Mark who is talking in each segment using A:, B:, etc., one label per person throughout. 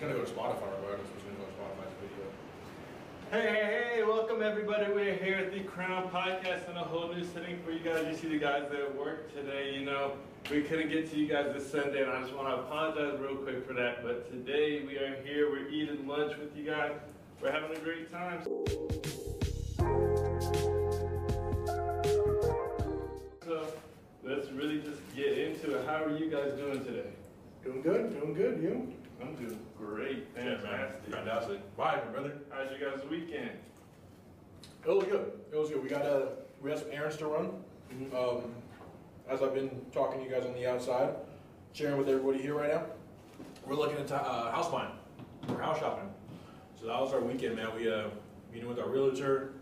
A: gonna go to Spotify regardless. It's gonna go to Spotify's video.
B: Hey, hey, hey, welcome everybody. We're here at the Crown Podcast in a whole new setting for you guys. You see the guys that work today, you know, we couldn't get to you guys this Sunday, and I just want to apologize real quick for that. But today we are here, we're eating lunch with you guys. We're having a great time. So let's really just get into it. How are you guys doing today?
C: Doing good, doing good. You?
B: I'm doing great.
A: Yeah, man.
B: Fantastic.
A: Fantastic. Why, my brother?
B: How's you guys' weekend?
A: It was good. It was good. We got uh, we had some errands to run. Um, as I've been talking to you guys on the outside, sharing with everybody here right now, we're looking into uh, house buying. We're house shopping. So that was our weekend, man. We uh, meeting with our realtor.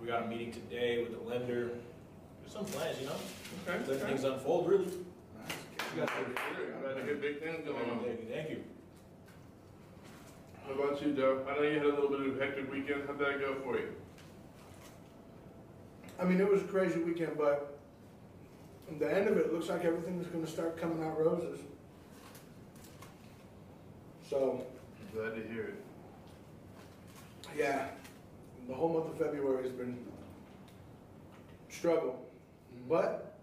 A: We got a meeting today with the lender. There's some plans, you know.
B: Okay.
A: Let things unfold, really.
B: You got a good big thing going on.
A: Thank you. Thank you.
B: How about you, Joe? I know you had a little bit of a hectic weekend. How'd that go for you?
C: I mean, it was a crazy weekend, but at the end of it, it looks like everything is going to start coming out roses. So,
B: Glad to hear it.
C: yeah, the whole month of February has been struggle, mm-hmm. but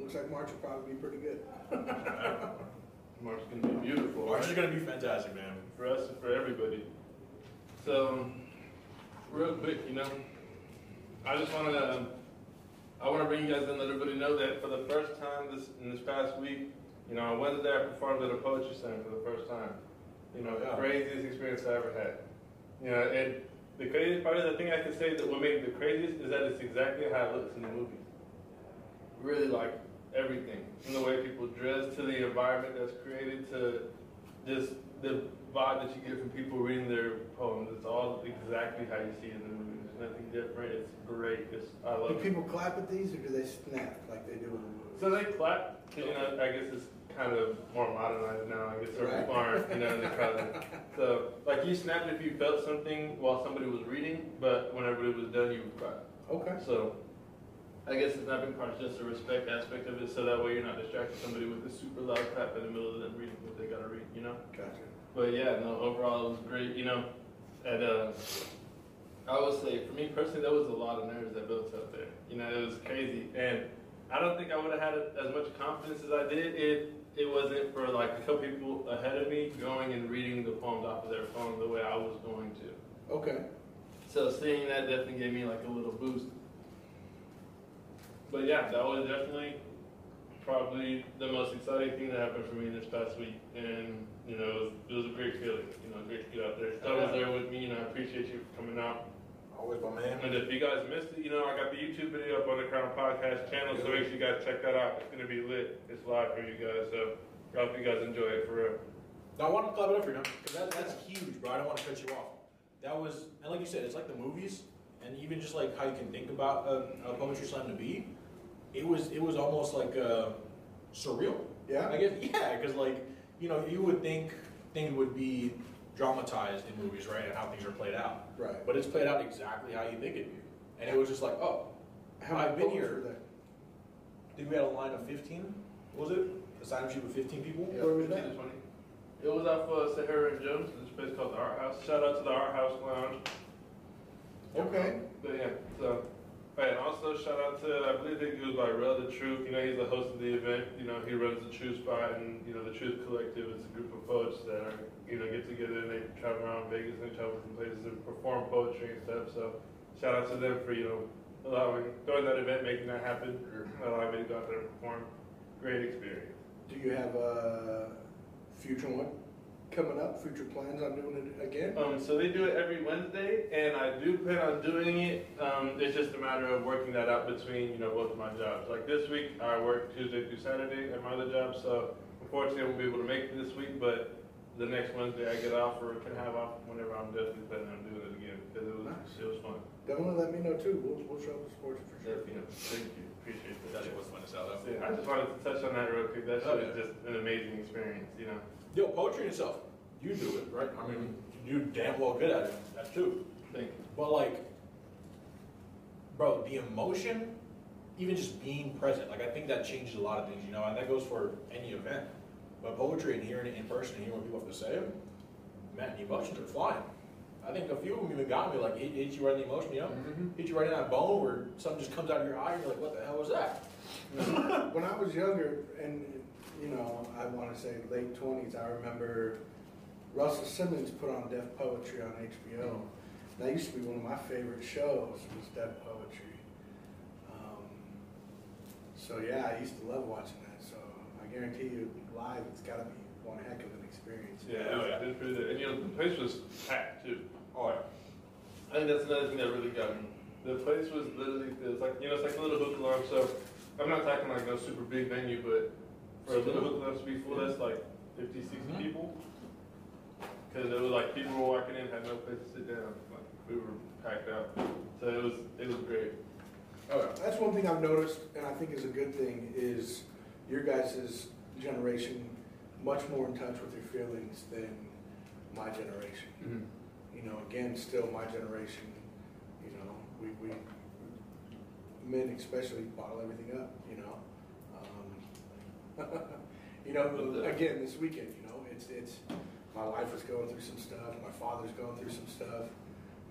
C: looks like March will probably be pretty good.
B: March's gonna be beautiful.
A: March is gonna be fantastic, man.
B: For us and for everybody. So, real quick, you know, I just want to, um, I want to bring you guys in and let everybody know that for the first time this in this past week, you know, on Wednesday I performed at a poetry slam for the first time. You know, the craziest experience I ever had. You know, and the craziest part of the thing I can say that what made it the craziest is that it's exactly how it looks in the movie. Really like everything, from the way people dress to the environment that's created to just the vibe that you get from people reading their poems. It's all exactly how you see it in the movie. There's nothing different. It's great. It's, I
C: Do
B: love it.
C: people clap at these, or do they snap like they do in the movie?
B: So they clap. You know, I guess it's kind of more modernized now. I guess certain
C: Right.
B: aren't, you know, in the crowd. So, like, you snapped if you felt something while somebody was reading, but whenever it was done, you would clap.
C: Okay.
B: So, I guess the snapping part is just the respect aspect of it, so that way you're not distracting somebody with a super loud clap in the middle of them reading what they gotta read, you know?
C: Gotcha.
B: But yeah, no, overall it was great. You know, and uh, I would say for me personally, there was a lot of nerves that built up there. You know, it was crazy, and I don't think I would have had as much confidence as I did if it wasn't for like a couple people ahead of me going and reading the poems off of their phone the way I was going to.
C: Okay.
B: So seeing that definitely gave me like a little boost. But yeah, that was definitely probably the most exciting thing that happened for me this past week, and you know, it was, it was a great feeling. You know, great to get out there. Star was there with me, and I appreciate you for coming out.
A: Always my man.
B: And if you guys missed it, you know, I got the YouTube video up on the Crown Podcast channel, so make sure you guys check that out. It's gonna be lit. It's live for you guys, so I hope you guys enjoy it for real.
A: Now, I want to clap it up for you, because that, that's huge, bro. I don't want to cut you off. That was, and like you said, it's like the movies, and even just like how you can think about a, a poetry slam to be. It was, it was almost like uh, surreal.
C: Yeah?
A: I guess, yeah, because like you know, you would think things would be dramatized in movies, right, and how things are played out.
C: Right.
A: But it's played out exactly how you think it'd be, and it was just like, oh,
C: How
A: I've been here.
C: were there?
A: Think we had a line of fifteen. What was it? A sign-up sheet with fifteen people.
C: Yeah. Where was that?
B: 15 to 20. It was off uh, Sahara and Jones. This place called the Art House. Shout out to the Art House Lounge.
C: Okay.
B: But yeah, so. And also shout out to, I believe it goes by Rel the Truth. You know, he's the host of the event. You know, he runs the Truth Spot, and you know, the Truth Collective is a group of poets that are, you know, get together and they travel around Vegas and they travel from places and perform poetry and stuff. So shout out to them for you know allowing throwing that event, making that happen, allowing me to go out there and perform. Great experience.
C: Do you have a future one coming up? Future plans on doing it again?
B: Um, so they do it every Wednesday, and I do plan on doing it. Um, it's just a matter of working that out between, you know, both of my jobs. Like this week, I work Tuesday through Saturday at my other job, so unfortunately, I won't be able to make it this week. But the next Wednesday, I get off or can have off whenever I'm definitely planning on doing it again because it was
C: Nice.
B: it was fun.
C: Definitely let me know too. We'll, we'll show up to support you for sure.
B: You know, thank you, appreciate that.
A: That's what's fun to sell
B: So, yeah, I just wanted to touch on that real quick. That shit
A: Oh,
B: is
A: yeah.
B: just an amazing experience, you know.
A: Yo, poetry in itself, you do it, right? I mean, you're damn well good at it. That too.
B: Thank you.
A: But like, bro, the emotion, even just being present, like I think that changes a lot of things, you know, and that goes for any event. But poetry and hearing it in person and hearing what people have to say, man, the emotions are flying. I think a few of them even got me, like hit, hit you right in the emotion, you know?
C: Mhm.
A: Hit you right in that bone where something just comes out of your eye and you're like, what the hell was that?
C: when I was younger, and you know, I want to say late twenties, I remember Russell Simmons put on Def Poetry on HBO. That used to be one of my favorite shows. Was Def Poetry. Um, so yeah, I used to love watching that. So I guarantee you, live, it's got to be one heck of an experience.
B: Yeah, it was, it was pretty good. And you know, the place was packed too.
A: Oh, yeah.
B: I think that's another thing that really got me. The place was literally, it was like, you know, it's like a little hook alarm. So I'm not talking like no super big venue, but for a little hook alarm to be that's like 50, 60
A: Mhm.
B: people. Because it was like people were walking in, had no place to sit down. Like we were packed out. So it was, it was great.
A: Oh, yeah.
C: That's one thing I've noticed, and I think is a good thing, is your guys' generation much more in touch with your feelings than my generation. You know, again, still my generation, you know, we, we, men especially bottle everything up, you know? You know, again, this weekend, you know, it's, it's, my wife was going through some stuff, my father's going through some stuff.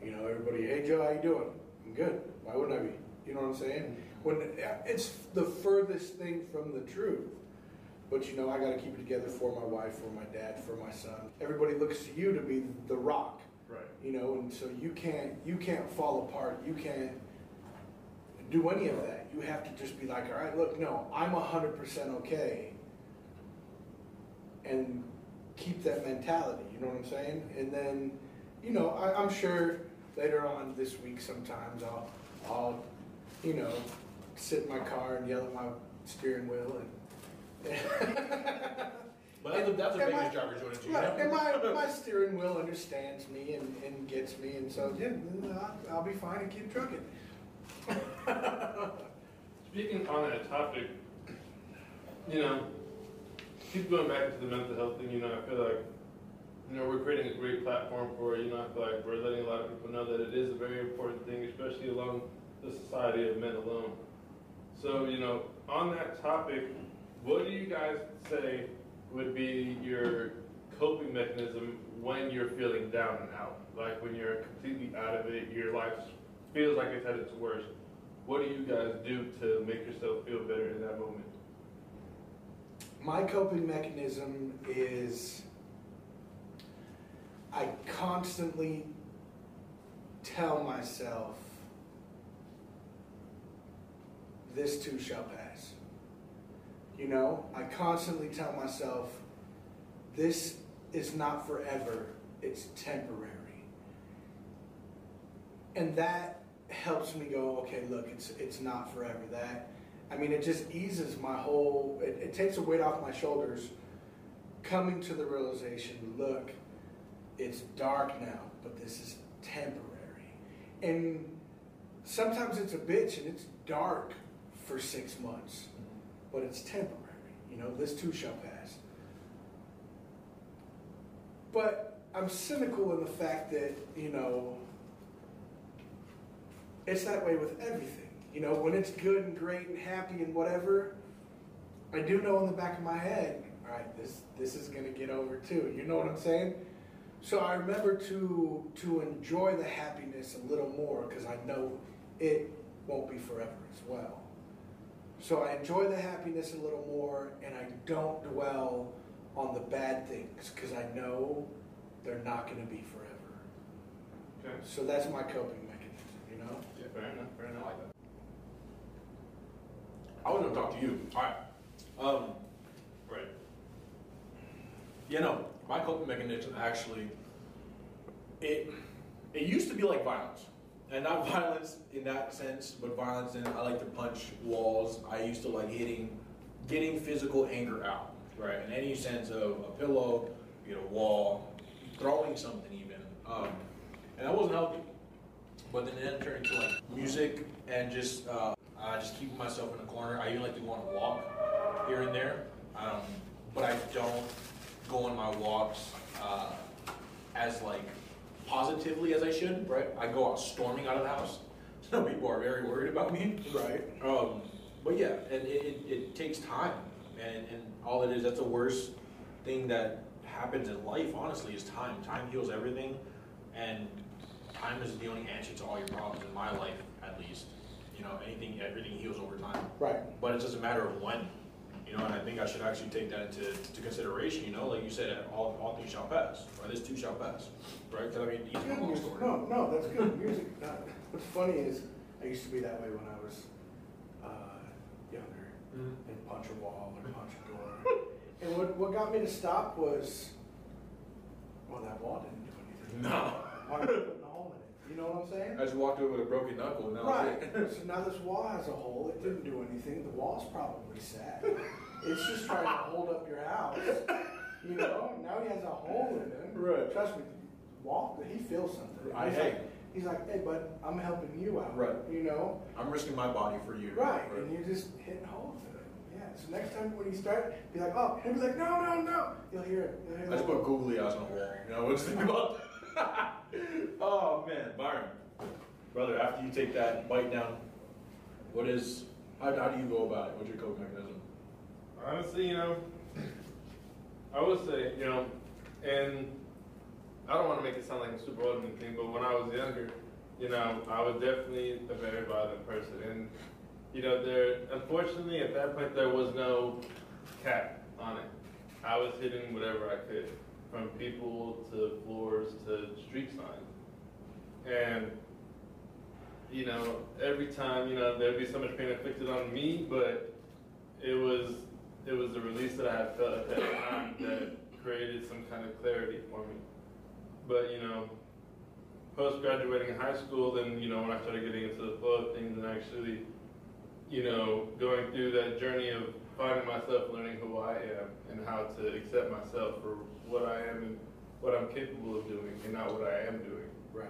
C: You know, everybody, hey Joe, how you doing? I'm good. Why wouldn't I be? You know what I'm saying? When, it's the furthest thing from the truth. But you know, I gotta keep it together for my wife, for my dad, for my son. Everybody looks to you to be the rock
B: Right.
C: you know, and so you can't you can't fall apart. You can't do any of that. You have to just be like, all right, look, no, I'm hundred percent okay, and keep that mentality. You know what I'm saying? And then, you know, I, I'm sure later on this week, sometimes I'll I'll you know sit in my car and yell at my steering wheel and.
A: But that's a, that's a
C: And
A: big
C: my-
A: driver joint, you
C: Right, and my, my steering wheel understands me and, and gets me, and so yeah, I'll, I'll be fine and keep trucking.
B: Speaking on that topic, you know, keep going back to the mental health thing, you know, I feel like, you know, we're creating a great platform for it, you know, I feel like we're letting a lot of people know that it is a very important thing, especially along the society of men alone. So, you know, on that topic, what do you guys say would be your coping mechanism when you're feeling down and out? Like when you're completely out of it, your life feels like it's at its worst. What do you guys do to make yourself feel better in that moment?
C: My coping mechanism is I constantly tell myself, this too shall pass. You know, I constantly tell myself, this is not forever, it's temporary. And that helps me go, okay, look, it's it's not forever. That I mean, it just eases my whole. It, it takes a weight off my shoulders. Coming to the realization, look, it's dark now, but this is temporary. And sometimes it's a bitch, and it's dark for six months, but it's temporary. You know, this too shall pass. But I'm cynical in the fact that you know it's that way with everything. You know, when it's good and great and happy and whatever, I do know in the back of my head, all right, this this is gonna get over too. You know what I'm saying? So I remember to to enjoy the happiness a little more because I know it won't be forever as well. So I enjoy the happiness a little more, and I don't dwell on the bad things because I know they're not going to be forever.
B: Okay.
C: So that's my coping know.
B: Yeah, fair enough, fair
A: I
B: enough.
A: like that. I was gonna talk to you. All right. Um,
B: Right.
A: you know, my coping mechanism actually, it it used to be like violence, and not violence in that sense, but violence in I like to punch walls. I used to like hitting, getting physical anger out, right? In any sense of a pillow, you know, wall, throwing something even, um, and that wasn't healthy. But then it turned into like music and just uh, uh, just keeping myself in a corner. I even like to go on a walk here and there, um, but I don't go on my walks uh, as like positively as I should. Right, I go out storming out of the house. Some people are very worried about me.
C: Right.
A: Um, but yeah, and it, it, it takes time, and, and all it is, that's the worst thing that happens in life, honestly, is time. Time heals everything, and time is the only answer to all your problems in my life, at least. You know, anything, everything heals over time.
C: Right.
A: But it's just a matter of when. You know, and I think I should actually take that into to consideration. You know, like you said, all, all things shall pass, or this too shall pass, right? Because I mean, each
C: Good
A: long
C: music.
A: story.
C: No, no, that's good music. Uh, What's funny is, I used to be that way when I was uh, younger,
A: Mhm.
C: and punch a wall or punch a door. And what, what got me to stop was, well, that wall didn't do anything.
A: No.
C: You know what I'm saying?
A: I just walked over with a broken knuckle, and now
C: Right. So now this wall has a hole. It didn't do anything. The wall's probably set. It's just trying to hold up your house. You know. Now he has a hole in it.
A: Right.
C: Trust me. Wall. He feels something.
A: I
C: he's
A: hate.
C: like, he's like, hey, bud, I'm helping you out.
A: Right.
C: You know.
A: I'm risking my body for you.
C: Right. And you're just hitting holes in it. Yeah. So next time when you start, be like, oh, he'll be like, no, no, no. You'll hear it. You'll hear
A: I just put googly eyes on the wall. You know, what's the thing about Oh man, Byron. Brother, after you take that bite down, what is how, how do you go about it? What's your coping mechanism?
B: Honestly, you know, I would say, you know, and I don't want to make it sound like a super old thing, but when I was younger, you know, I was definitely a very violent person. And, you know, there, unfortunately, at that point, there was no cap on it. I was hitting whatever I could, from people to floors to street signs. And, you know, every time, you know, there'd be so much pain inflicted on me, but it was it was the release that I had felt at that time that created some kind of clarity for me. But you know, post graduating high school, then you know when I started getting into the flow of things and actually, you know, going through that journey of finding myself, learning who I am, and how to accept myself for what I am and what I'm capable of doing, and not what I am doing.
C: Right.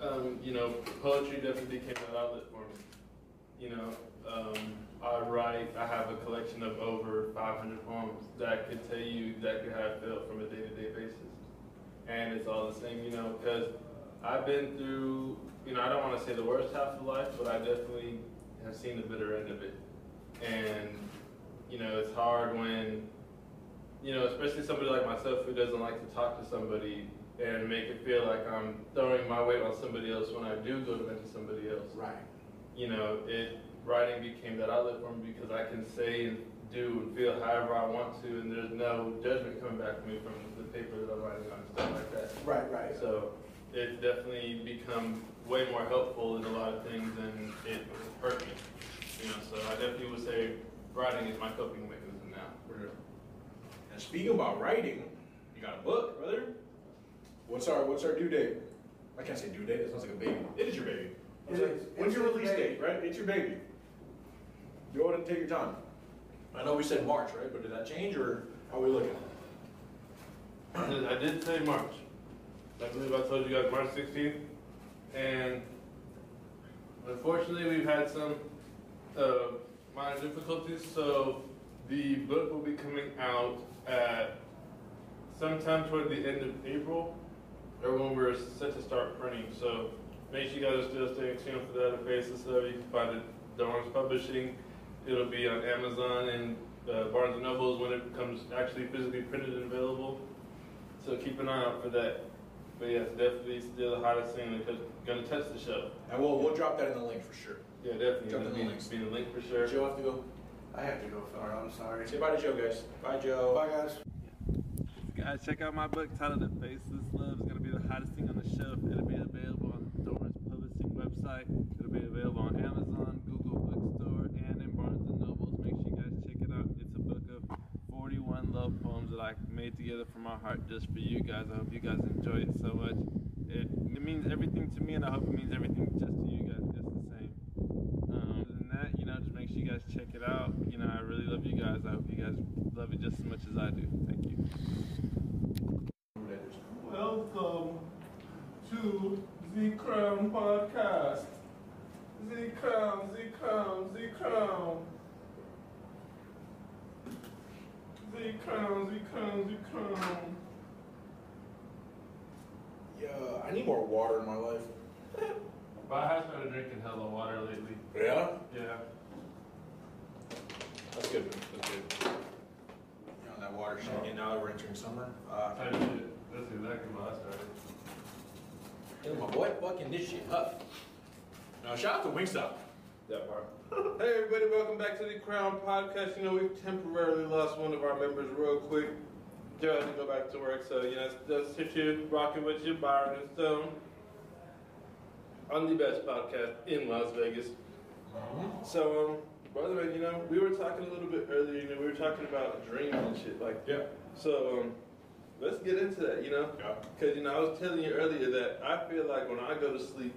B: Um, you know, poetry definitely became an outlet for me. You know, um, I write, I have a collection of over 500 poems that could tell you exactly how I felt from a day to day basis. And it's all the same, you know, because I've been through, you know, I don't want to say the worst half of life, but I definitely have seen the bitter end of it. And, you know, it's hard when, you know, especially somebody like myself who doesn't like to talk to somebody and make it feel like I'm throwing my weight on somebody else when I do go to vent to somebody else
C: Right.
B: you know, it writing became that outlet for me because I can say and do and feel however I want to, and there's no judgment coming back to me from the paper that I'm writing on and stuff like that.
C: Right. Right.
B: So it's definitely become way more helpful in a lot of things than it hurt me. You know, so I definitely would say writing is my coping mechanism now.
A: And speaking about writing, you got a book, brother. What's our what's our due date? I can't say due date. It sounds like a baby. It is your baby.
C: It
A: It's like,
C: is.
A: When's your release
C: baby.
A: date? Right? It's your baby. Go ahead and take your time. I know we said March, right? But did that change, or how are we looking?
B: I did- I did say March. I believe I told you guys March 16th. And unfortunately, we've had some uh, minor difficulties. So the book will be coming out at sometime toward the end of April or when we're set to start printing. So make sure you guys are still staying tuned for that at Faces Stuff. You can find it at Publishing. It'll be on Amazon and uh, Barnes and Nobles when it becomes actually physically printed and available. So keep an eye out for that. But yeah, it's definitely still the hottest thing because gonna touch the shelf.
A: And we'll we'll drop that in the link for sure.
B: Yeah, definitely.
A: Drop
B: Gonna
A: the
B: be,
A: links.
B: be the link for sure.
A: Joe have to go.
C: I have to go, fella. I'm sorry.
A: Say bye to Joe, guys. Bye, Joe.
C: Bye, guys.
B: Guys, check out my book titled The Faceless Love. It's gonna be the hottest thing on the shelf. It'll be available on Dormant's Publishing website. It'll be available on Amazon, Google Bookstore, and in Barnes and Nobles. Make sure you guys check it out. It's a book of 41 love poems that I made together from my heart just for you guys. I hope you guys enjoy it so much. It, it means everything to me, and I hope it means everything just to you guys, just the same. Um, other than that, you know, just make sure you guys check it out. You know, I really love you guys. I hope you guys love it just as much as I do. Thank you. Welcome to the Crown Podcast. The Crown, the Crown, the Crown. The Crown, the Crown, the Crown.
A: Yeah, I need more water in my life.
B: But I have started drinking hella water lately.
A: Yeah,
B: Yeah.
A: that's good. That's good. You know, that water shaking now that we're entering summer. Uh,
B: I did. That's exactly what I started.
A: and my boy fucking this shit up. Now shout out to Wingstop.
B: That part. hey everybody, welcome back to the Crown Podcast. You know, we've temporarily lost one of our members real quick. Joe had to go back to work, so you know, that's just you rocking with you, Byron and Stone. On the best podcast in Las Vegas. So, um, the way, you know, we were talking a little bit earlier, you know, we were talking about dreams and shit like
A: Yeah.
B: So, um, let's get into that, you know?
A: Yeah.
B: Because, you know, I was telling you earlier that I feel like when I go to sleep,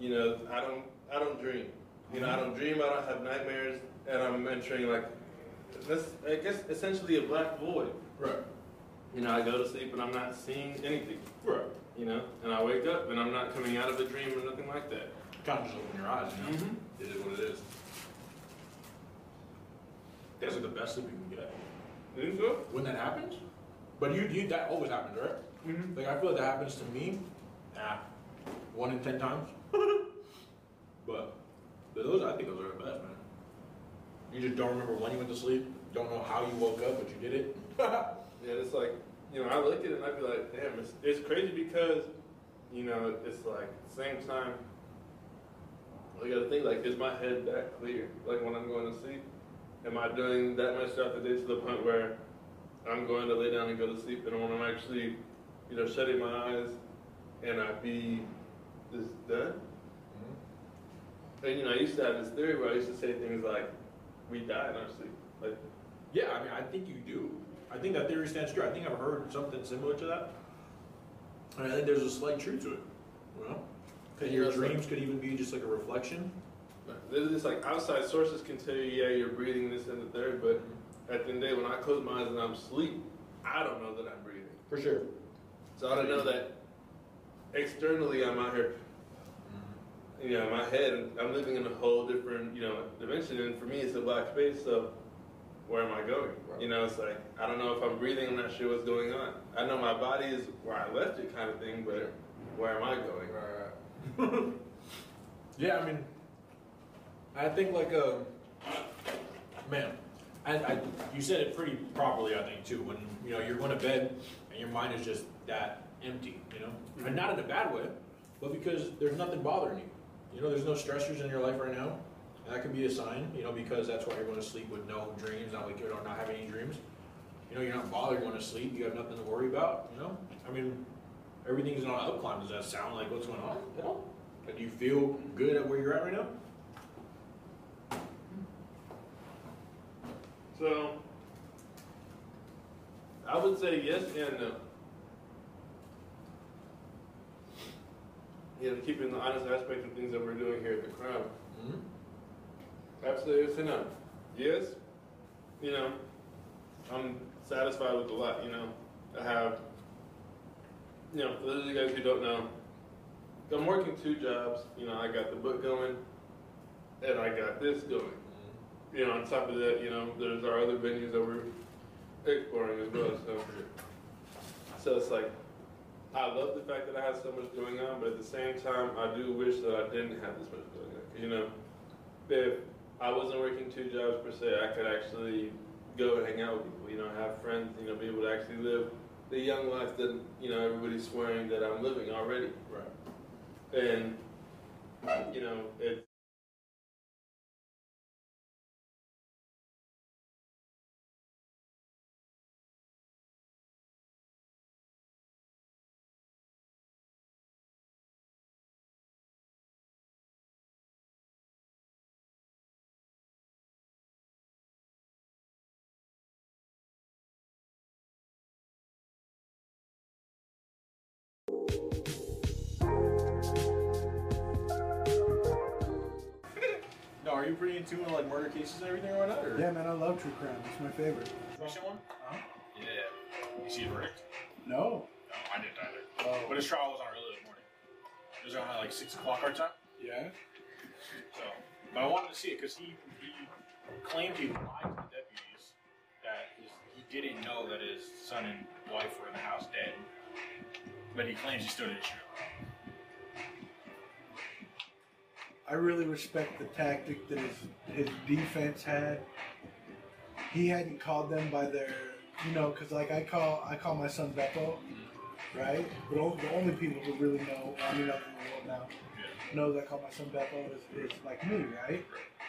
B: you know, I don't, I don't dream. You know, I don't dream, I don't have nightmares, and I'm entering like, this, I guess, essentially a black void.
A: Right.
B: You know, I go to sleep and I'm not seeing anything,
A: Right.
B: You know? And I wake up and I'm not coming out of a dream or nothing like that.
A: Kind of just open your eyes, you know?
B: Mhm.
A: It is what it is. That's like the best sleep you can get.
B: You think so?
A: When that happens, but you, you that always happens, right?
B: Mm-hmm.
A: Like I feel like that happens to me, nah, one in ten times. but but those, I think those are the best, man. You just don't remember when you went to sleep, don't know how you woke up, but you did it.
B: Yeah, it's like, you know, I look at it and I'd be like, damn, it's, it's crazy because, you know, it's like, same time, I gotta think, like, is my head that clear? Like, when I'm going to sleep? Am I doing that much throughout the day to the point where I'm going to lay down and go to sleep and when I'm actually, you know, shutting my eyes and I be just done? Mm-hmm. And, you know, I used to have this theory where I used to say things like, we die in our sleep. Like,
A: yeah, I mean, I think you do. I think that theory stands true. I think I've heard something similar to that, and I think there's a slight truth to it. You know, because your dreams could even be just like a reflection.
B: There's this like outside sources can tell you, yeah, you're breathing this and the third, but at the end of the day, when I close my eyes and I'm asleep, I don't know that I'm breathing.
A: For sure.
B: So I don't know that externally I'm out here, you know, in my head, I'm living in a whole different, you know, dimension. And for me, it's a black space. So where am I going? You know, it's like I don't know if I'm breathing. I'm not sure what's going on. I know my body is where I left it, kind of thing, but where am I going?
A: Yeah, I mean, I think like uh, man, I, I you said it pretty properly. I think too. When you know you're going to bed and your mind is just that empty, you know, and not in a bad way, but because there's nothing bothering you. You know, there's no stressors in your life right now. And that could be a sign, you know, because that's why you're going to sleep with no dreams, not like you know, not having any dreams. You know, you're not bothered going to sleep. You have nothing to worry about. You know, I mean, everything's on an up climb. Does that sound like what's going on? You know, do you feel good at where you're at right now?
B: So I would say yes and no. You know, keeping the honest aspect of things that we're doing here at the Crown.
A: Mm-hmm.
B: Absolutely and no. Yes, you know, I'm satisfied with a lot. You know, I have, you know, for those of you guys who don't know, I'm working two jobs. You know, I got the book going, and I got this going mm-hmm. you know, on top of that, you know, there's our other venues that we're exploring as well. So, so it's like, I love the fact that I have so much going on, but at the same time, I do wish that I didn't have this much going on. You know, if I wasn't working two jobs per se, I could actually go and hang out with people. You know, have friends. You know, be able to actually live the young life that you know everybody's swearing that I'm living already.
A: Right.
B: And you know, it's
A: No, are you pretty in tune with like murder cases and everything or not? Or?
C: Yeah, man, I love true crime. It's my favorite.
A: Recent one?
C: Huh?
A: Yeah. You see the verdict?
C: No.
A: No, I didn't either.
C: Oh.
A: But his trial was on early this morning. It was on at like six o'clock our time.
C: Yeah.
A: So, but I wanted to see it because he he claimed he lied to the deputies that his, he didn't know that his son and wife were in the house dead. But he claims he still didn't shoot.
C: I really respect the tactic that his his defense had. He hadn't called them by their you know, because like I call I call my son Beppo, right? But the only people who really know, I mean, other than the world now, know that I call my son Beppo is, is like me, right?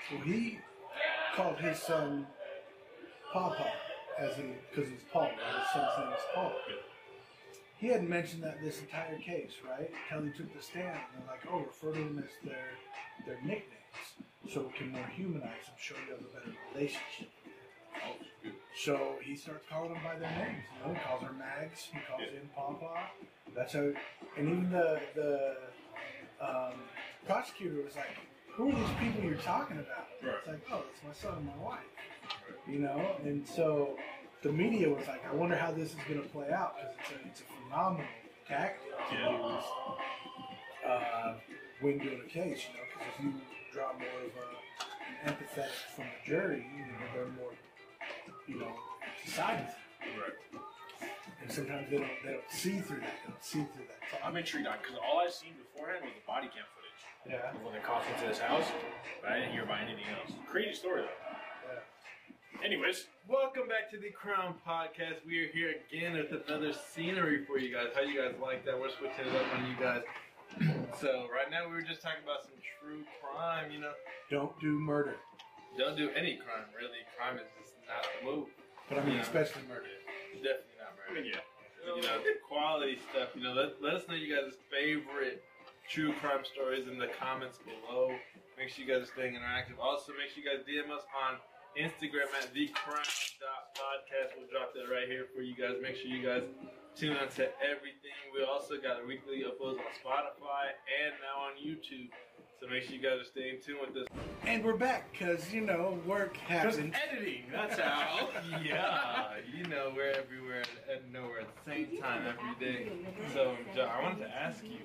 C: So he called his son Papa, as in because it's Paul, right? His son's name is Paul. He hadn't mentioned that this entire case, right? Until he took the stand, and they're like, "Oh, refer to them as their their nicknames, so we can more humanize them, show you have a better relationship." So he starts calling them by their names. You know, he calls her Mags. He calls him Papa. That's how. And even the the um, prosecutor was like, "Who are these people you're talking about?"
B: Right.
C: It's like, "Oh, it's my son and my wife." You know, and so the media was like, "I wonder how this is going to play out because it's a it's a phenomenal tactic to
B: Yeah.
C: use uh, when doing a case." You know, because if you draw more of a, an empathetic from the jury, you know, they're more you know, to side with it.
B: Right.
C: And sometimes they don't, they don't see through that. They don't see through that. So
D: I'm intrigued on because all I've seen beforehand was the body cam footage
C: yeah,
D: when they cops into this house, but I didn't hear about anything else. Crazy story though.
C: Yeah.
D: Anyways,
B: Welcome back to the Crown Podcast. We are here again with another scenery for you guys. How you guys like that? We're switching it up on you guys. So right now we were just talking about some true crime. You know,
C: Don't do murder.
B: don't do any crime really. Crime is just not the move.
C: But I mean,
B: Yeah.
C: especially murder.
B: Definitely not
D: I
B: murder.
D: mean, yeah.
B: you know, quality stuff. You know, let, let us know you guys' favorite true crime stories in the comments below. Make sure you guys are staying interactive. Also, make sure you guys DM us on Instagram at thecrown.podcast. We'll drop that right here for you guys. Make sure you guys tune in to everything. We also got our weekly uploads on Spotify and now on YouTube. So make sure you guys are staying tuned with us.
C: And we're back because you know work happens.
D: editing. That's how.
B: yeah, you know we're everywhere and nowhere at the same time every day. So, John, I wanted to ask you: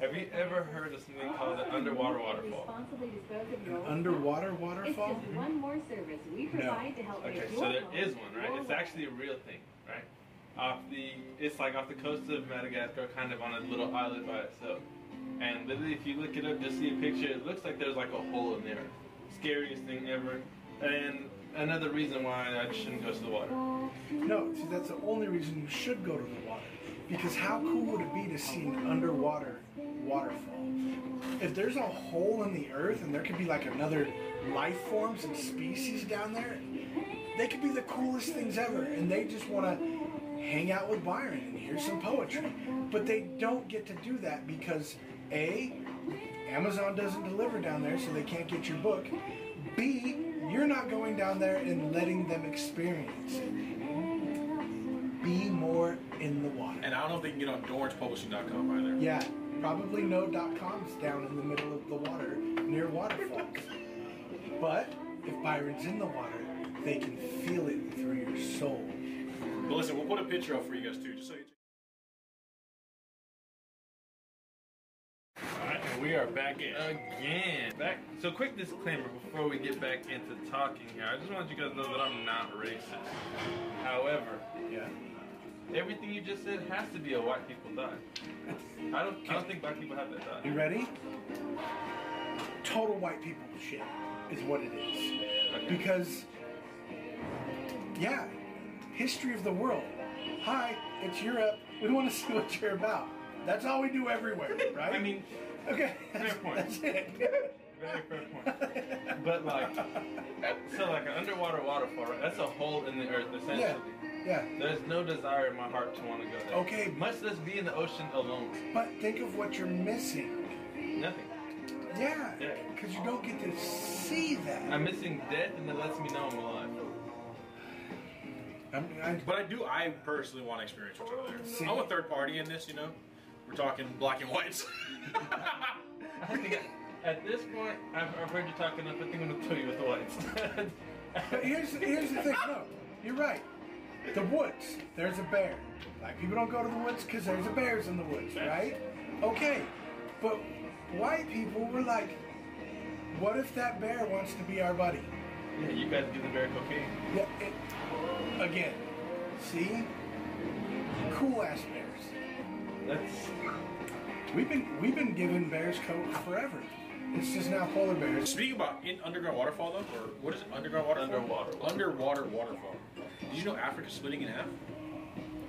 B: Have you ever heard of something called an underwater waterfall?
C: An underwater
E: It's just one more service we provide to help
B: Okay, so
E: your
B: there
E: home
B: is one, right? It's actually a real thing, right? Off the, it's like off the coast of Madagascar, kind of on a little island by itself. And literally, if you look it up, just see a picture. It looks like there's like a hole in there. Scariest thing ever. And another reason why I shouldn't go to the water.
C: No, see that's the only reason you should go to the water. Because how cool would it be to see an underwater waterfall? If there's a hole in the earth and there could be like another life forms and species down there, they could be the coolest things ever. And they just want to hang out with Byron and hear some poetry. But they don't get to do that because A, Amazon doesn't deliver down there, so they can't get your book. B, you're not going down there and letting them experience it. Be more in the water.
D: And I don't know if they can get on DorangePublishing.com either.
C: Yeah, probably no dot coms down in the middle of the water near waterfalls. But if Byron's in the water, they can feel it through your soul.
D: But listen, we'll put a picture up for you guys too, just so you.
B: Alright, and we are back in again. Back. So, quick disclaimer before we get back into talking here. I just want you guys to know that I'm not racist. However,
C: Yeah.
B: everything you just said has to be a white people die. I don't. I don't think black people have that die.
C: You ready? Total white people shit is what it is.
B: Okay.
C: Because, yeah, history of the world. Hi, it's Europe. We want to see what you're about. That's all we do everywhere, right?
B: I mean,
C: okay,
B: fair point.
C: that's it.
B: very fair point. But like, so like an underwater waterfall, right? That's a hole in the earth, essentially.
C: Yeah, yeah.
B: There's no desire in my heart to want to go there.
C: Okay.
B: Much less be in the ocean alone.
C: But think of what you're missing.
B: Nothing.
C: Yeah,
B: Yeah.
C: because you don't get to see that.
B: I'm missing death, and that lets me know I'm alive.
C: I'm, I'm,
D: But I do. I personally want to experience what's over there.
C: See- oh,
D: I'm a third party in this. You know, we're talking black and whites.
B: I think at this point, I've, I've heard you talk enough. I think I'm gonna kill you with the whites.
C: but here's here's the thing. No, you're right. The woods. There's a bear. Like people don't go to the woods because there's a bears in the woods, right? Okay, but white people were like, what if that bear wants to be our buddy?
B: yeah, you guys give the bear cocaine.
C: Yeah. It, again, see, cool ass bears.
B: That's
C: We've been we've been giving bears coke forever. It's just now polar bears.
D: Speaking about in underground waterfall though, or what is it? Underground waterfall.
B: Underwater.
D: Underwater waterfall. Did you know Africa's splitting in half?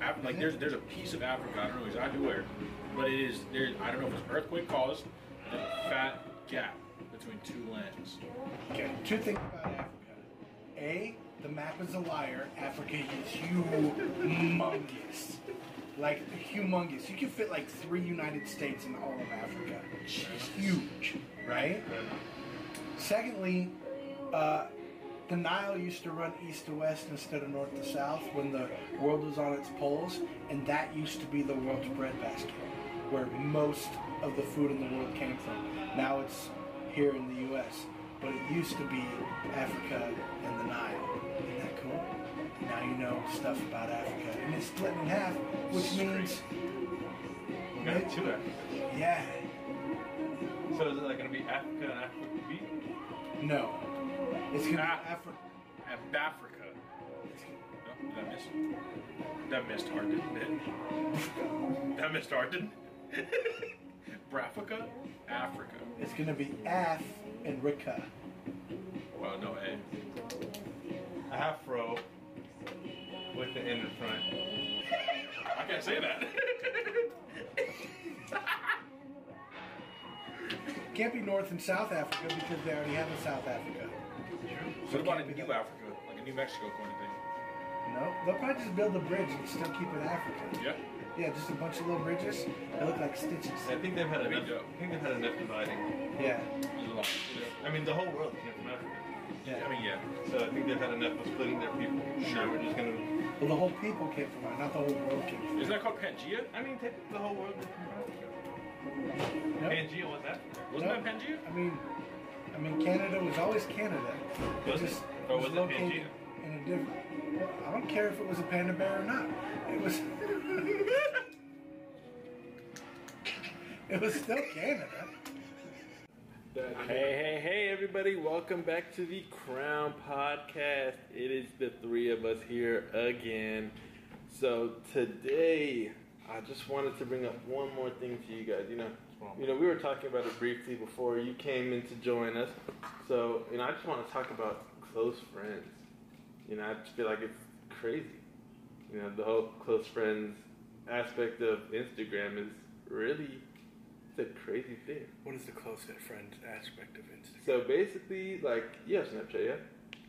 D: Af- like there's there's a piece of Africa. I don't know exactly where, but it is there. I don't know if it's earthquake caused. There's a fat gap between two lands.
C: Okay, two things about Africa. A, the map is a liar. Africa is humongous. Like, humongous. You can fit like three United States in all of Africa. It's huge, right? Secondly, uh, the Nile used to run east to west instead of north to south when the world was on its poles, and that used to be the world's breadbasket, where most of the food in the world came from. Now it's here in the U.S., but it used to be Africa and the Nile. That? Now you know stuff about Africa, and it's split in half, which means,
B: We got two Africans.
C: yeah,
B: So is it like gonna be Africa and Africa B?
C: no, it's gonna
D: Ah.
C: be Africa.
D: And Bafrica. No, did I miss? That missed hard, didn't it? that missed hard, didn't it? Brafrica? Africa.
C: It's gonna be Af and Rika.
D: Well, no A.
B: Afro with the N in front.
D: I can't say that.
C: Can't be North and South Africa because they already have a South Africa.
D: what about a New
C: that.
D: Africa? Like a New Mexico kind of thing?
C: No, they'll probably just build a bridge and still keep it African.
D: Yeah.
C: Yeah, just a bunch of little bridges. They look like stitches.
B: I think they've had
D: That'd
B: enough. I think they've had enough dividing.
C: Yeah,
D: There's a lot.
B: I mean, the whole world came from Africa.
C: yeah.
D: I mean, yeah.
B: So I think they've had enough of splitting their people.
D: Sure.
B: We're just gonna.
C: Well, the whole people came from it, not the whole world came from it.
D: Isn't that called Pangea?
B: I mean, the whole world came from Africa.
C: Nope.
B: Pangea was Africa.
D: Wasn't
C: Nope.
D: that Pangea?
C: I mean, I mean, Canada was always Canada. It
B: Was it?
C: just
B: Or was it
C: located
B: Pangea?
C: in a different. Well, I don't care if it was a panda bear or not. It was. it was still Canada.
B: Hey, hey, hey, everybody. Welcome back to the Crown Podcast. It is the three of us here again. So today, I just wanted to bring up one more thing to you guys. You know, you know, we were talking about it briefly before you came in to join us. So, you know, I just want to talk about close friends. You know, I just feel like it's crazy. You know, the whole close friends aspect of Instagram is really it's a crazy thing.
C: What is the close knit friend aspect of Instagram?
B: So basically, like, you have Snapchat, yeah?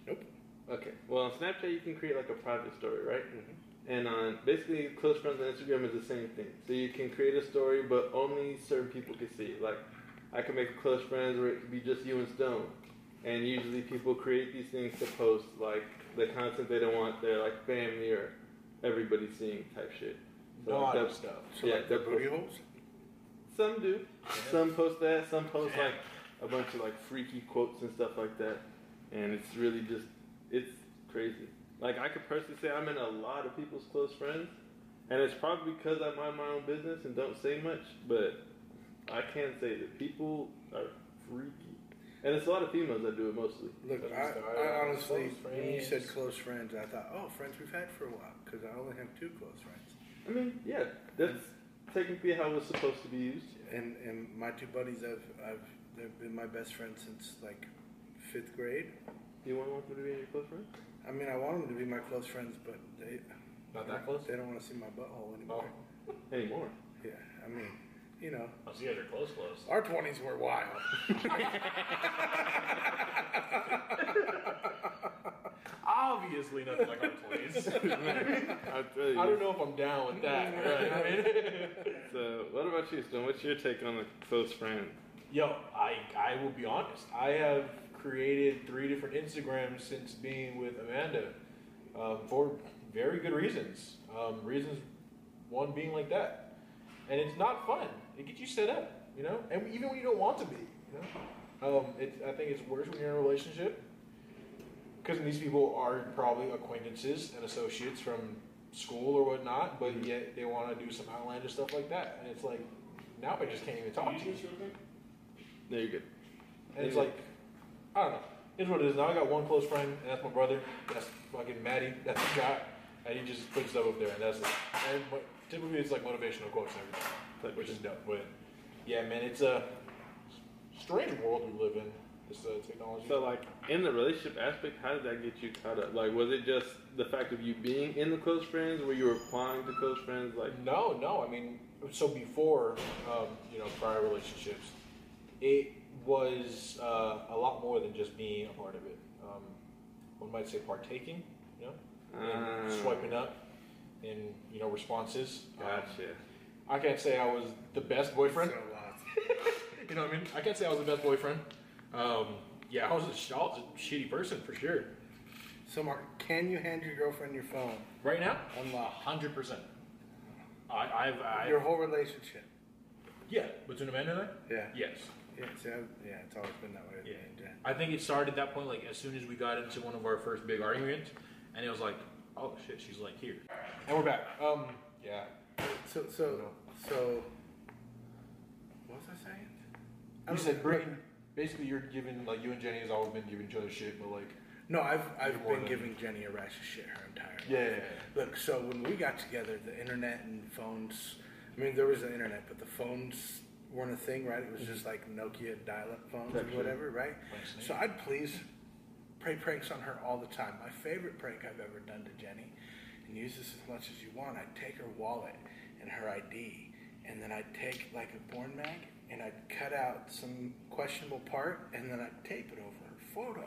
C: Nope.
B: Okay. Well, on Snapchat, you can create like a private story, right? Mm-hmm. And on basically, close friends on Instagram is the same thing. So you can create a story, but only certain people can see it. Like, I can make a close friends where it could be just you and Stone. And usually, people create these things to post like the content they don't want their like family or everybody seeing type shit.
A: Naughty
B: that's-
A: stuff.
C: So
B: Yeah,
C: like the booty holes?
B: Some do. Some post that. Some post like a bunch of like freaky quotes and stuff like that. And it's really just, it's crazy. Like I could personally say I'm in a lot of people's close friends, and it's probably because I mind my own business and don't say much. But I can say that people are freaky, and it's a lot of females that do it mostly.
C: Look, I, I honestly, when you said close friends, I thought, oh, friends we've had for a while, because I only have two close friends.
B: I mean, yeah, that's technically how it's supposed to be used.
C: And and my two buddies, I've I've they've been my best friends since like fifth grade.
B: Do you want one to be your close friends?
C: I mean, I want them to be my close friends, but they
A: Not that close?
C: They don't want to see my butthole anymore. Oh.
B: Anymore.
C: Yeah, I mean, you know,
D: Oh, so you guys are close, close.
C: our twenties were wild.
A: Obviously nothing like our twenties.
B: I you.
A: I don't know if I'm down with that. Right? I
B: So, what about you, Stone? What's your take on a close friend?
A: Yo, I I will be honest. I have created three different Instagrams since being with Amanda, um, for very good reasons. Um, reasons one being like that, and it's not fun. It gets you set up, you know, and even when you don't want to be, you know. Um, it, I think it's worse when you're in a relationship because these people are probably acquaintances and associates from school or whatnot, but yet they want to do some outlandish stuff like that, and it's like now I just can't even talk to you.
B: No, you're good.
A: And it's like, I don't know. It's what it is. Now I got one close friend, and that's my brother. That's fucking Maddie. That's Scott. And he just puts stuff up there, and that's it. And but typically it's like motivational quotes and everything, which is dope. But yeah, man, it's a strange world we live in. This uh, technology.
B: So like in the relationship aspect, how did that get you caught up? Like was it just the fact of you being in the close friends, where you were applying to close friends? Like
A: No, no. I mean, so before, um, you know, prior relationships, it was uh, a lot more than just being a part of it. Um, one might say partaking, you know,
B: Ah.
A: and swiping up, and you know, responses. Um,
B: gotcha.
A: I can't say I was the best boyfriend.
C: So.
A: You know what I mean? I can't say I was the best boyfriend. Um, yeah, I was, a, was a shitty person for sure.
C: So Mark, can you hand your girlfriend your phone?
A: Right now,
C: Unlock.
A: hundred percent. I, I've, I,
C: Your whole relationship.
A: yeah, between Amanda and I.
C: Yeah.
A: Yes.
C: Yeah, see, yeah, it's always been that way. with
A: Yeah.
C: me and Jen.
A: I think it started at that point, like as soon as we got into one of our first big arguments, and it was like, oh shit, she's like here, and we're back. Um, yeah,
C: So, so, so, what was I saying? I
A: you
C: don't-
A: said bring. Basically, you're giving like you and Jenny has always been giving each other shit, but like,
C: No, I've I've been giving Jenny a rash of shit her entire life.
A: yeah, yeah, yeah.
C: Look, so when we got together, the internet and phones, I mean, there was the internet, but the phones weren't a thing, right? It was just like Nokia dial up phones or
B: Gotcha.
C: whatever, right? So I'd please play pranks on her all the time. My favorite prank I've ever done to Jenny, and use this as much as you want, I'd take her wallet and her ID, and then I'd take like a porn mag, and I'd cut out some questionable part, and then I'd tape it over her photo,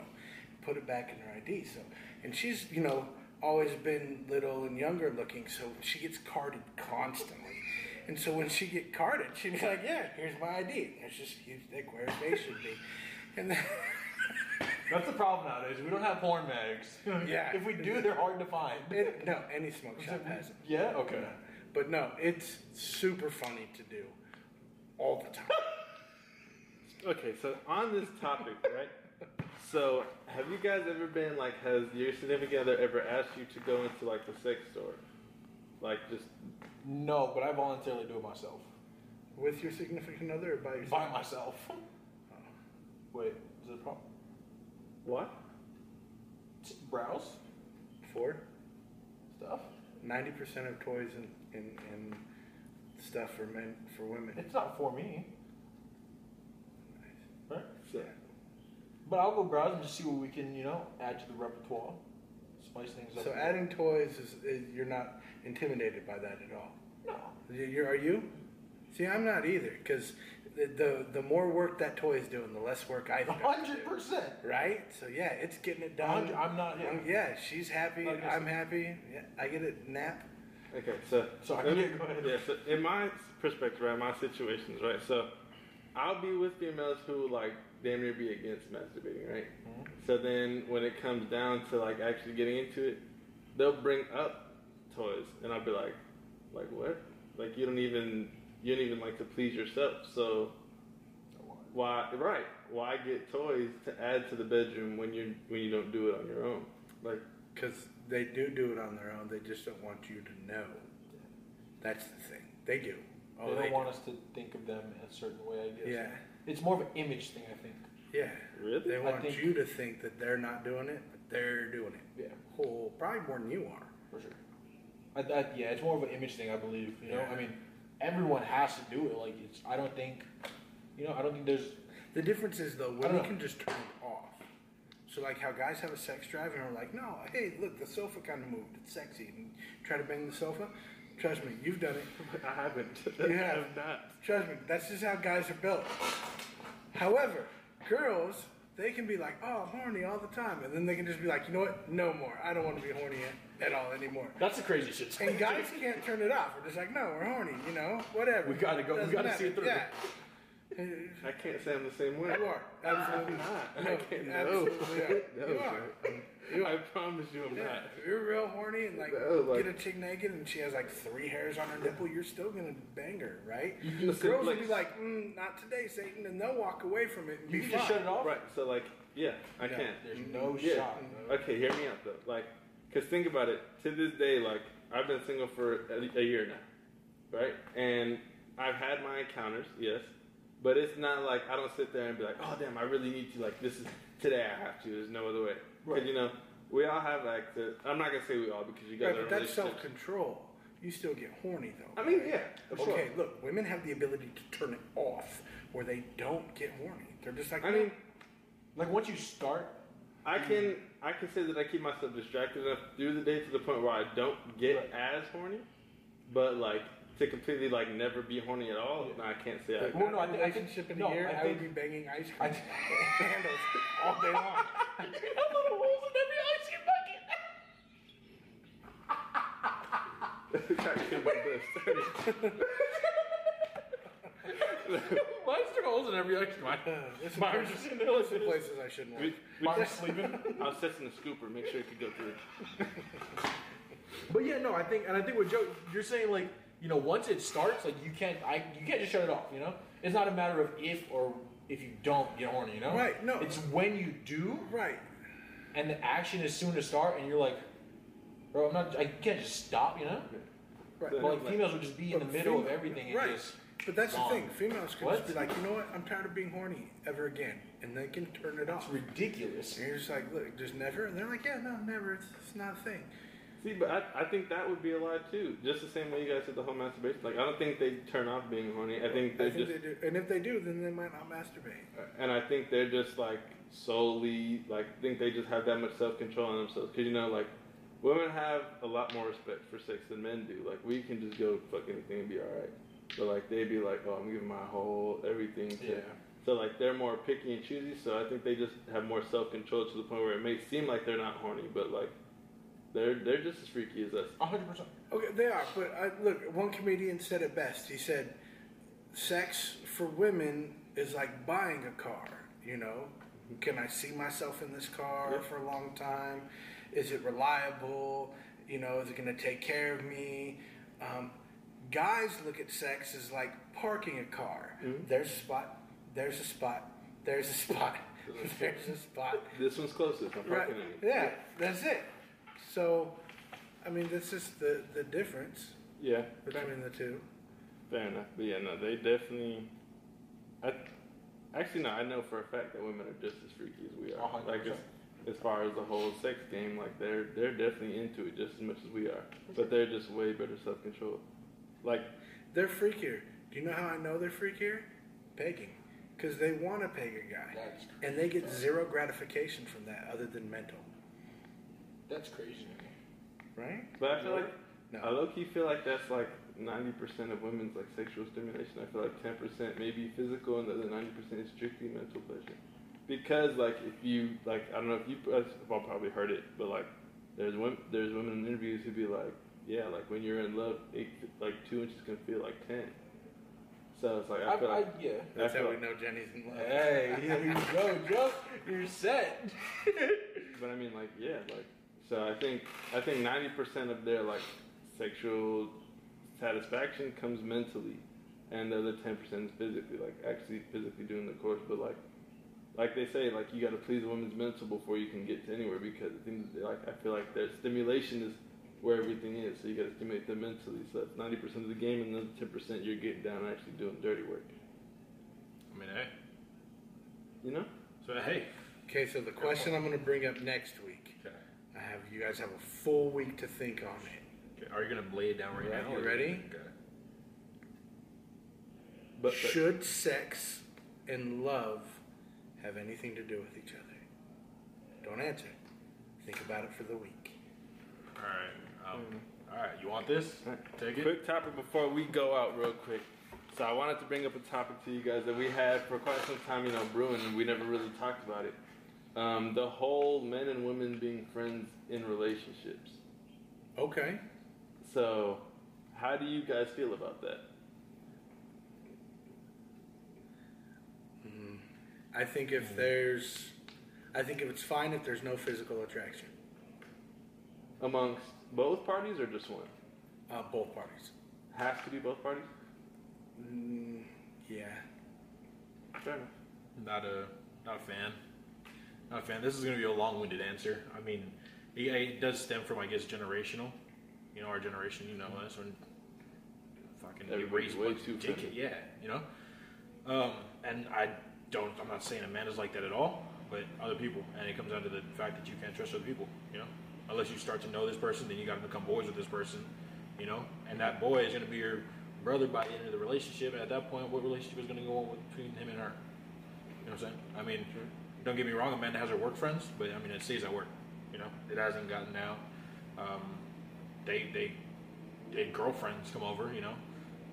C: put it back in her ID. So, and she's, you know, always been little and younger looking, so she gets carded constantly. And so when she get carded, she'd be like, "Yeah, here's my ID." And it's just a huge dick where they should be. And then,
A: That's the problem nowadays. We don't have porn mags.
C: Yeah.
A: if we do, they're hard to find.
C: it, no, any smoke shop has it.
A: Yeah. Okay.
C: But no, it's super funny to do all the time.
B: Okay, so on this topic, right? So, have you guys ever been like, has your significant other ever asked you to go into like the sex store? Like, just
A: No, but I voluntarily do it myself.
C: With your significant other or by yourself?
A: By myself. Oh. Wait, is it a problem?
B: what?
A: T- Browse
C: For
A: stuff.
C: ninety percent of toys and, and, and stuff for men for women.
A: It's not for me. Right?
B: So,
A: But I'll go browse and just see what we can, you know, add to the repertoire. Spice things up.
C: So adding toys is, is you're not intimidated by that at all.
A: No.
C: You- You're, are you? See, I'm not either because the, the the more work that toy is doing, the less work I do.
A: hundred percent.
C: Right? So yeah, it's getting it
A: A
C: done.
A: hundred- I'm not- yeah.
C: Um, yeah, she's happy.
A: Like I
C: I'm
A: said.
C: happy. Yeah, I get a nap.
B: Okay, so
A: Sorry, yeah, go ahead.
B: Yeah, so in my perspective, right, my situations, right. So, I'll be with females who like damn near be against masturbating, right?
A: Mm-hmm.
B: So then, when it comes down to like actually getting into it, they'll bring up toys, and I'll be like, like what? Like you don't even you don't even like to please yourself, so why? Right? Why get toys to add to the bedroom when you when you don't do it on your own? Like
C: Because they do do it on their own. They just don't want you to know. That's the thing. They do. Oh,
A: they
C: they,
A: don't
C: do.
A: want us to think of them a certain way, I guess.
C: Yeah.
A: It's more of an image thing, I think.
C: Yeah.
B: really?
C: They want
A: think-
C: you to think that they're not doing it, but they're doing it.
A: Yeah,
C: Whole, probably more than you are.
A: for sure. I, I, yeah, it's more of an image thing, I believe. You know,
C: Yeah.
A: I mean, everyone has to do it. Like, it's. I don't think. You know, I don't think there's.
C: The difference is though,
A: don't
C: women can just turn it off. So like how guys have a sex drive and are like, no, hey, look, the sofa kind of moved. It's sexy. And try to bang the sofa. Trust me, you've done it.
B: I haven't.
C: You
B: I
C: have.
B: have not.
C: Trust me, that's just how guys are built. However, girls, they can be like, oh, horny all the time. And then they can just be like, you know what? No more. I don't want to be horny at, at all anymore.
A: That's the crazy shit.
C: And guys can't turn it off. We're just like, no, we're horny, you know, whatever.
A: We gotta go- we gotta see it through.
C: Yeah.
B: I can't say I'm the same way.
C: You are. Absolutely
B: not.
C: No,
B: I can't.
C: Absolutely are.
B: No,
C: You are.
B: sir. I promise you I'm
C: Yeah,
B: not.
C: if you're real horny and like,
B: No, like-
C: get a chick naked and she has like three hairs on her nipple, you're still gonna bang her, right?
B: can
C: The girls will be like, mm, not today, Satan, and they'll walk away from it and
A: You
C: be
A: can just shut it off.
B: Right. So like, yeah, I
C: Yeah.
B: can't.
A: There's no
B: Yeah.
A: shot.
B: Okay, hear me out though. Like, cause think about it. To this day, like, I've been single for a, a year now, right? And I've had my encounters, yes, but it's not like I don't sit there and be like, oh damn, I really need to. Like, this is today. I have to. There's no other way.
A: Right.
B: Because you know, we all have access. I'm not gonna say we all because you guys
C: Right,
B: are
C: but that's self control. You still get horny though.
B: I mean,
C: right?
B: yeah, for sure.
C: Okay, look, women have the ability to turn it off where they don't get horny. They're just like,
B: I mean,
A: Like once you start,
B: I can I can say that I keep myself distracted enough through the day to the point where I don't get as horny, but like to completely like never be horny at all, no, I can't say I.
C: Like,
A: Well, no,
C: my
A: I think- I think-
C: relationship in
A: no,
C: a year,
A: I
C: I, would be banging ice
A: I
C: cream handles all day long.
A: little holes in every ice cream bucket.
B: Try to kill my best.
A: Mine's through holes in every ice cream.
C: Uh, There's some
A: Myers is in there
C: there's some places I shouldn't
B: We,
C: work.
B: we,
A: Myers sleeping.
B: I was testing the scooper, make sure it could go through.
A: But yeah, no, I think, and I think what Joe, you're saying, like, you know, once it starts, like, you can't, I, you can't just shut it off. You know, it's not a matter of if or if you don't get horny. You know,
C: Right, no.
A: it's when you do,
C: Right.
A: and the action is soon to start, and you're like, bro, I'm not, I can't just stop. You know,
C: Right.
B: But-
A: but like females would just be in the middle of everything
C: right.
A: just.
C: But that's
A: gone.
C: the thing. Females can
A: What?
C: just be like, you know what? I'm tired of being horny ever again, and they can turn it
A: It's
C: off.
A: ridiculous.
C: And you're just like, look, just never. And they're like, yeah, no, never. It's, it's not a thing.
B: See, but I, I think that would be a lie too. Just the same way you guys said the whole masturbation. Like, I don't think they turn off being horny. I think
C: I
B: they
C: think
B: just,
C: they do. And if they do, then they might not masturbate.
B: and I think they're just like solely like think they just have that much self control on themselves. Because you know, like women have a lot more respect for sex than men do. Like we can just go fuck anything and be all right. But like they'd be like, oh, I'm giving my whole everything to.
A: Yeah.
B: So like they're more picky and choosy. So I think they just have more self control to the point where it may seem like they're not horny, but like they're they're just as freaky as us.
A: Hundred percent.
C: Okay, they are. But I, look, one comedian said it best. He said, sex for women is like buying a car. You know, can I see myself in this car
B: Yeah.
C: for a long time? Is it reliable? You know, is it going to take care of me? Um, guys look at sex as like parking a car.
B: Mhm.
C: There's a spot. There's a spot. There's a spot. There's a spot.
B: This one's closest. I'm
C: Right.
B: parking it.
C: Yeah, that's it. So, I mean, this is the the difference
B: Yeah.
C: between the two.
B: Fair enough. But yeah, no, they definitely. I actually no, I know for a fact that women are just as freaky as we
A: A
B: are.
A: hundred
B: Like as,
A: percent.
B: as far as the whole sex game, like they're they're definitely into it just as much as we are. But they're just way better self control. Like
C: They're freakier. Do you know how I know they're freakier? Pegging. Because they want to peg a guy.
A: That's
C: And they get zero gratification from that other than mental.
A: That's crazy.
C: Right?
B: But I feel like
C: No.
B: I low key feel like that's like ninety percent of women's like sexual stimulation. I feel like ten percent maybe physical, and the other ninety percent is strictly mental pleasure. Because like if you like I don't know if you I've probably heard it, but like there's women there's women in interviews who be like, yeah, like when you're in love, eight, like two inches can feel like ten. So it's like I
A: I,
B: feel
A: I,
B: like
A: yeah.
C: That's
B: I feel
C: how we
B: like-
C: know Jenny's in love.
A: Hey, here you go, Joe. You're set.
B: But I mean, like, yeah, like, so I think I think ninety percent of their like sexual satisfaction comes mentally, and the other ten percent is physically, like actually physically doing the course. But like, like they say, like you got to please a woman's mental before you can get to anywhere because the thing is, like I feel like their stimulation is where everything is. So you got to stimulate them mentally. So that's ninety percent of the game, and then ten percent you're getting down and actually doing dirty work.
D: I mean, hey.
B: You know?
D: So hey.
C: Okay, so the question I'm going to bring up next week.
D: Okay.
C: I have you guys have a full week to think on it.
D: okay. Are you gonna lay it down right
C: Right,
D: now?
C: you ready?
D: Okay.
B: But, but
C: Should sex and love have anything to do with each other? Don't answer. Think about it for the week.
D: All right. Um, all right. You want this? Take it.
B: Quick topic before we go out, real quick. So I wanted to bring up a topic to you guys that we had for quite some time, you know, brewing, and we never really talked about it. Um, the whole men and women being friends in relationships.
C: Okay.
B: So, how do you guys feel about that?
C: Mm, I think if there's, I think if it's fine if there's no physical attraction,
B: Amongst both parties or just one?
C: uh, both parties.
B: Has to be both parties?
C: Mm, yeah.
B: Fair enough.
D: Not a not a fan. Not a fan. This is going to be a long-winded answer. I mean, it, it does stem from, I guess, generational. You know, our generation. You know us when fucking
B: Everybody's
D: raised
B: way too friendly.
D: Yeah, you know. Um, and I don't. I'm not saying a man is like that at all, but other people, and it comes down to the fact that you can't trust other people. You know, unless you start to know this person, then you got to become boys with this person. You know, and that boy is going to be your
A: brother by the end of the relationship. And at that point, what relationship is going to go on between him and her? You know what I'm saying? I mean, don't get me wrong. Amanda has her work friends, but I mean, it stays at work. You know, it hasn't gotten out. Um, they they they girlfriends come over. You know,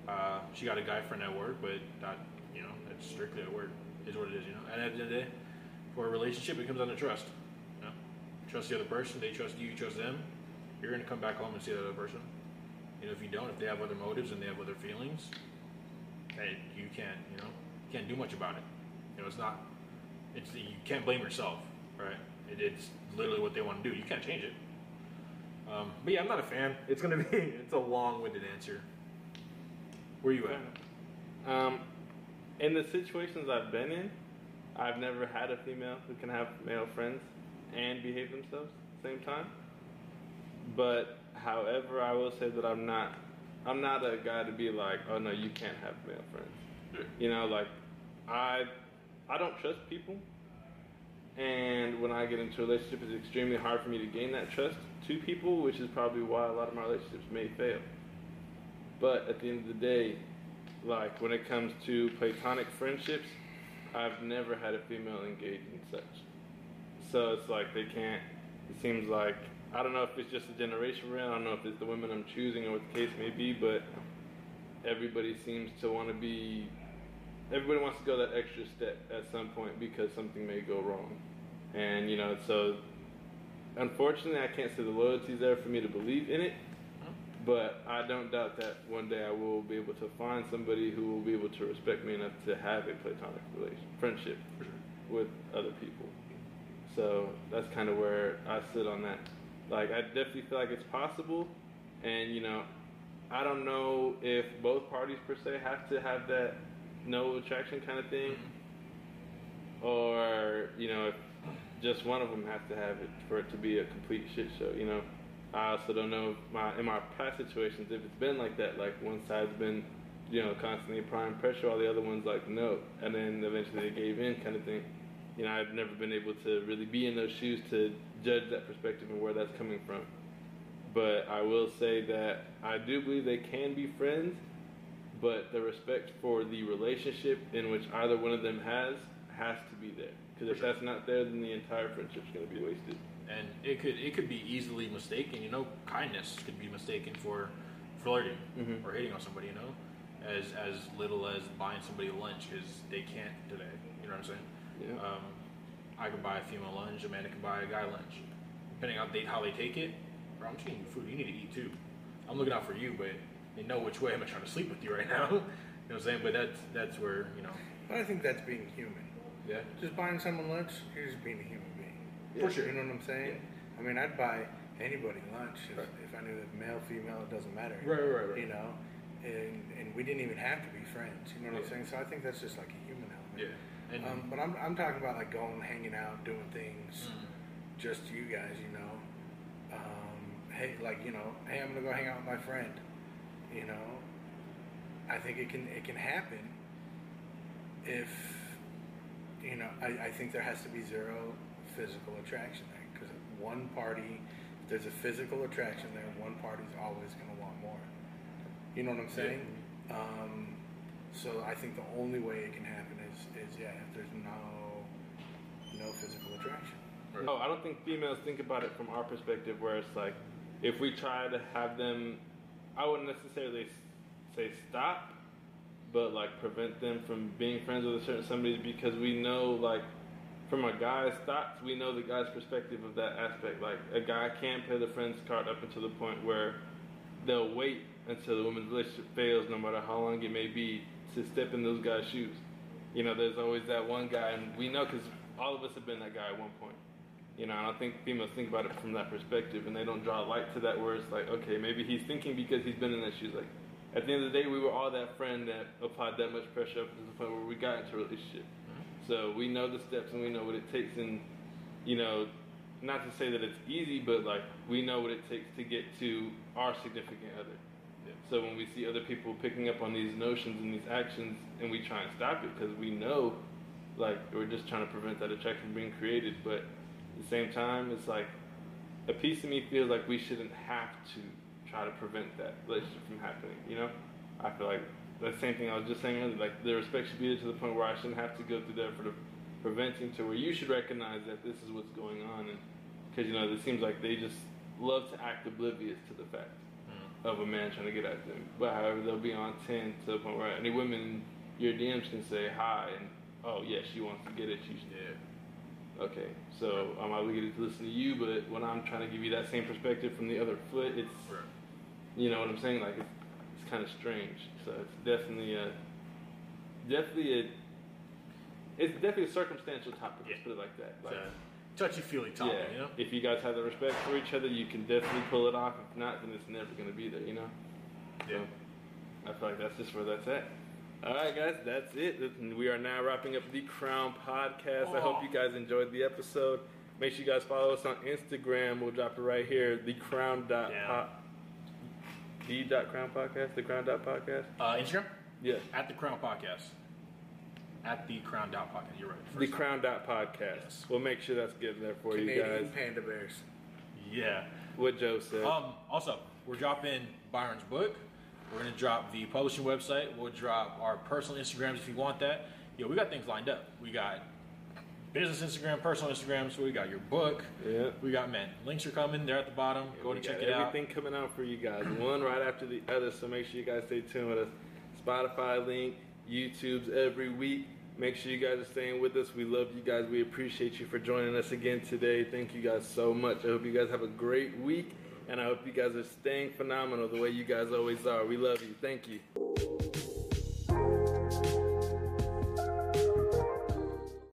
A: uh, she got a guy friend at work, but not you know that's strictly at work. Is what it is. You know, at the end of the day, for a relationship, it comes down to trust. You know, trust the other person. They trust you. You trust them. You're gonna come back home and see that other person. You know, if you don't, if they have other motives and they have other feelings, hey, you can't. You know, you can't do much about it. You know, it's not. It's you can't blame yourself, right? It, it's literally what they want to do. You can't change it. Um, but yeah, I'm not a fan. It's gonna be. It's a long-winded answer. Where you at?
B: Um, in the situations I've been in, I've never had a female who can have male friends and behave themselves at the same time. But however, I will say that I'm not I'm not a guy to be like, oh no, you can't have male friends. You know, like I I don't trust people. And when I get into a relationship, it's extremely hard for me to gain that trust to people, which is probably why a lot of my relationships may fail. But at the end of the day, like when it comes to platonic friendships, I've never had a female engage in such. So it's like they can't. It seems like I don't know if it's just a generation around. I don't know if it's the women I'm choosing or what the case may be, but everybody seems to want to be. Everybody wants to go that extra step at some point because something may go wrong, and you know. So unfortunately, I can't say the loyalty's there for me to believe in it. But I don't doubt that one day I will be able to find somebody who will be able to respect me enough to have a platonic relation, friendship with other people. So that's kind of where I sit on that. Like I definitely feel like it's possible, and you know, I don't know if both parties per se have to have that no attraction kind of thing, or you know, if just one of them has to have it for it to be a complete shit show. You know, I also don't know my in my past situations if it's been like that. Like one side's been, you know, constantly applying pressure, while the other one's like no, and then eventually they gave in, kind of thing. You know, I've never been able to really be in those shoes to judge that perspective and where that's coming from. But I will say that I do believe they can be friends, but the respect for the relationship in which either one of them has has to be there. Because if that's not there, then the entire friendship's going to be wasted.
A: and it could it could be easily mistaken. You know, kindness could be mistaken for flirting
B: Mhm.
A: or hitting on somebody. You know, as as little as buying somebody lunch because they can't today. You know what I'm saying?
B: Yeah.
A: Um, I can buy a female lunch. Amanda can buy a guy lunch. Depending on they, how they take it, bro, I'm just getting you food. You need to eat too. I'm looking out for you, but they know which way I'm trying to sleep with you right now. you know what I'm saying? But that's that's where you know.
C: But I think that's being human.
A: Yeah.
C: Just buying someone lunch, you're just being a human being.
A: For sure.
C: You know what I'm saying? I mean, I'd buy anybody lunch if, if I knew that male, female, it doesn't matter.
A: Right, right, right.
C: You know, and and we didn't even have to be friends. You know what I'm saying? So I think that's just like a human element.
A: Yeah. And
C: Um, but I'm, I'm talking about like going, hanging out, doing things,
A: Mhm.
C: just you guys, you know. Um, hey, like you know, hey, I'm gonna go hang out with my friend. You know, I think it can it can happen if you know. I, I think there has to be zero physical attraction there because one party, if there's a physical attraction there, one party's always gonna want more. You know what I'm saying? Um, so I think the only way it can happen is, is yeah, if there's no no physical attraction.
B: No, I don't think females think about it from our perspective, where it's like, if we try to have them, I wouldn't necessarily say stop, but like prevent them from being friends with a certain somebody because we know, like, from a guy's thoughts, we know the guy's perspective of that aspect. Like, a guy can play the friends card up until the point where they'll wait until the woman's relationship fails, no matter how long it may be, to step in those guys' shoes. You know, there's always that one guy, and we know because all of us have been that guy at one point. You know, and I think females think about it from that perspective, and they don't draw light to that where it's like, okay, maybe he's thinking because he's been in that shoes. Like, at the end of the day, we were all that friend that applied that much pressure up to the point where we got into a relationship. Mm-hmm. So we know the steps and we know what it takes, and you know, not to say that it's easy, but like we know what it takes to get to our significant other. So when we see other people picking up on these notions and these actions, and we try and stop it because we know, like we're just trying to prevent that attraction from being created. But the same time, it's like a piece of me feels like we shouldn't have to try to prevent that relationship from happening. You know, I feel like the same thing I was just saying earlier. Like the respect should be there to the point where I shouldn't have to go through the effort of preventing to where you should recognize that this is what's going on, and because you know it seems like they just love to act oblivious to the fact mm-hmm. of a man trying to get at them. But however, they'll be on ten to the point where any women your DMs can say hi and oh yeah, she wants to get at you.
A: Yeah.
B: Okay, so I'm obligated to listen to you, but when I'm trying to give you that same perspective from the other foot, it's
A: Right.
B: you know what I'm saying? Like it's, it's kind of strange. So it's definitely a definitely a it's definitely a circumstantial topic. Let's put it like that. Like,
A: Touchy feely topic,
B: yeah,
A: you know?
B: if you guys have the respect for each other, you can definitely pull it off. If not, then it's never gonna be there. You know.
A: Yeah.
B: So, I feel like that's just where that's at. All right, guys, that's it. We are now wrapping up the Crown podcast. I hope you guys enjoyed the episode. Make sure you guys follow us on Instagram. We'll drop it right here. The Crown dot
A: Yeah.
B: po- the dot Crown podcast. The Crown dot podcast.
A: Uh, Instagram?
B: Yeah.
A: At the Crown Podcast. At the Crown Dot Podcast. You're right.
B: The
A: First
B: Crown dot podcast.
A: Yes.
B: We'll make sure that's good there for you guys.
C: panda bears.
A: Yeah.
B: What Joe said.
A: Um, also, we're dropping Byron's book. We're gonna drop the publishing website. We'll drop our personal Instagrams if you want that. Yeah, we got things lined up. We got business Instagram, personal Instagram. So we got your book.
B: Yeah.
A: We got man. Links are coming. They're at the bottom. Go
B: We
A: to check it out.
B: Everything coming out for you guys, one right after the other. So make sure you guys stay tuned with us. Spotify link, YouTube's every week. Make sure you guys are staying with us. We love you guys. We appreciate you for joining us again today. Thank you guys so much. I hope you guys have a great week, and I hope you guys are staying phenomenal the way you guys always are. We love you. Thank you.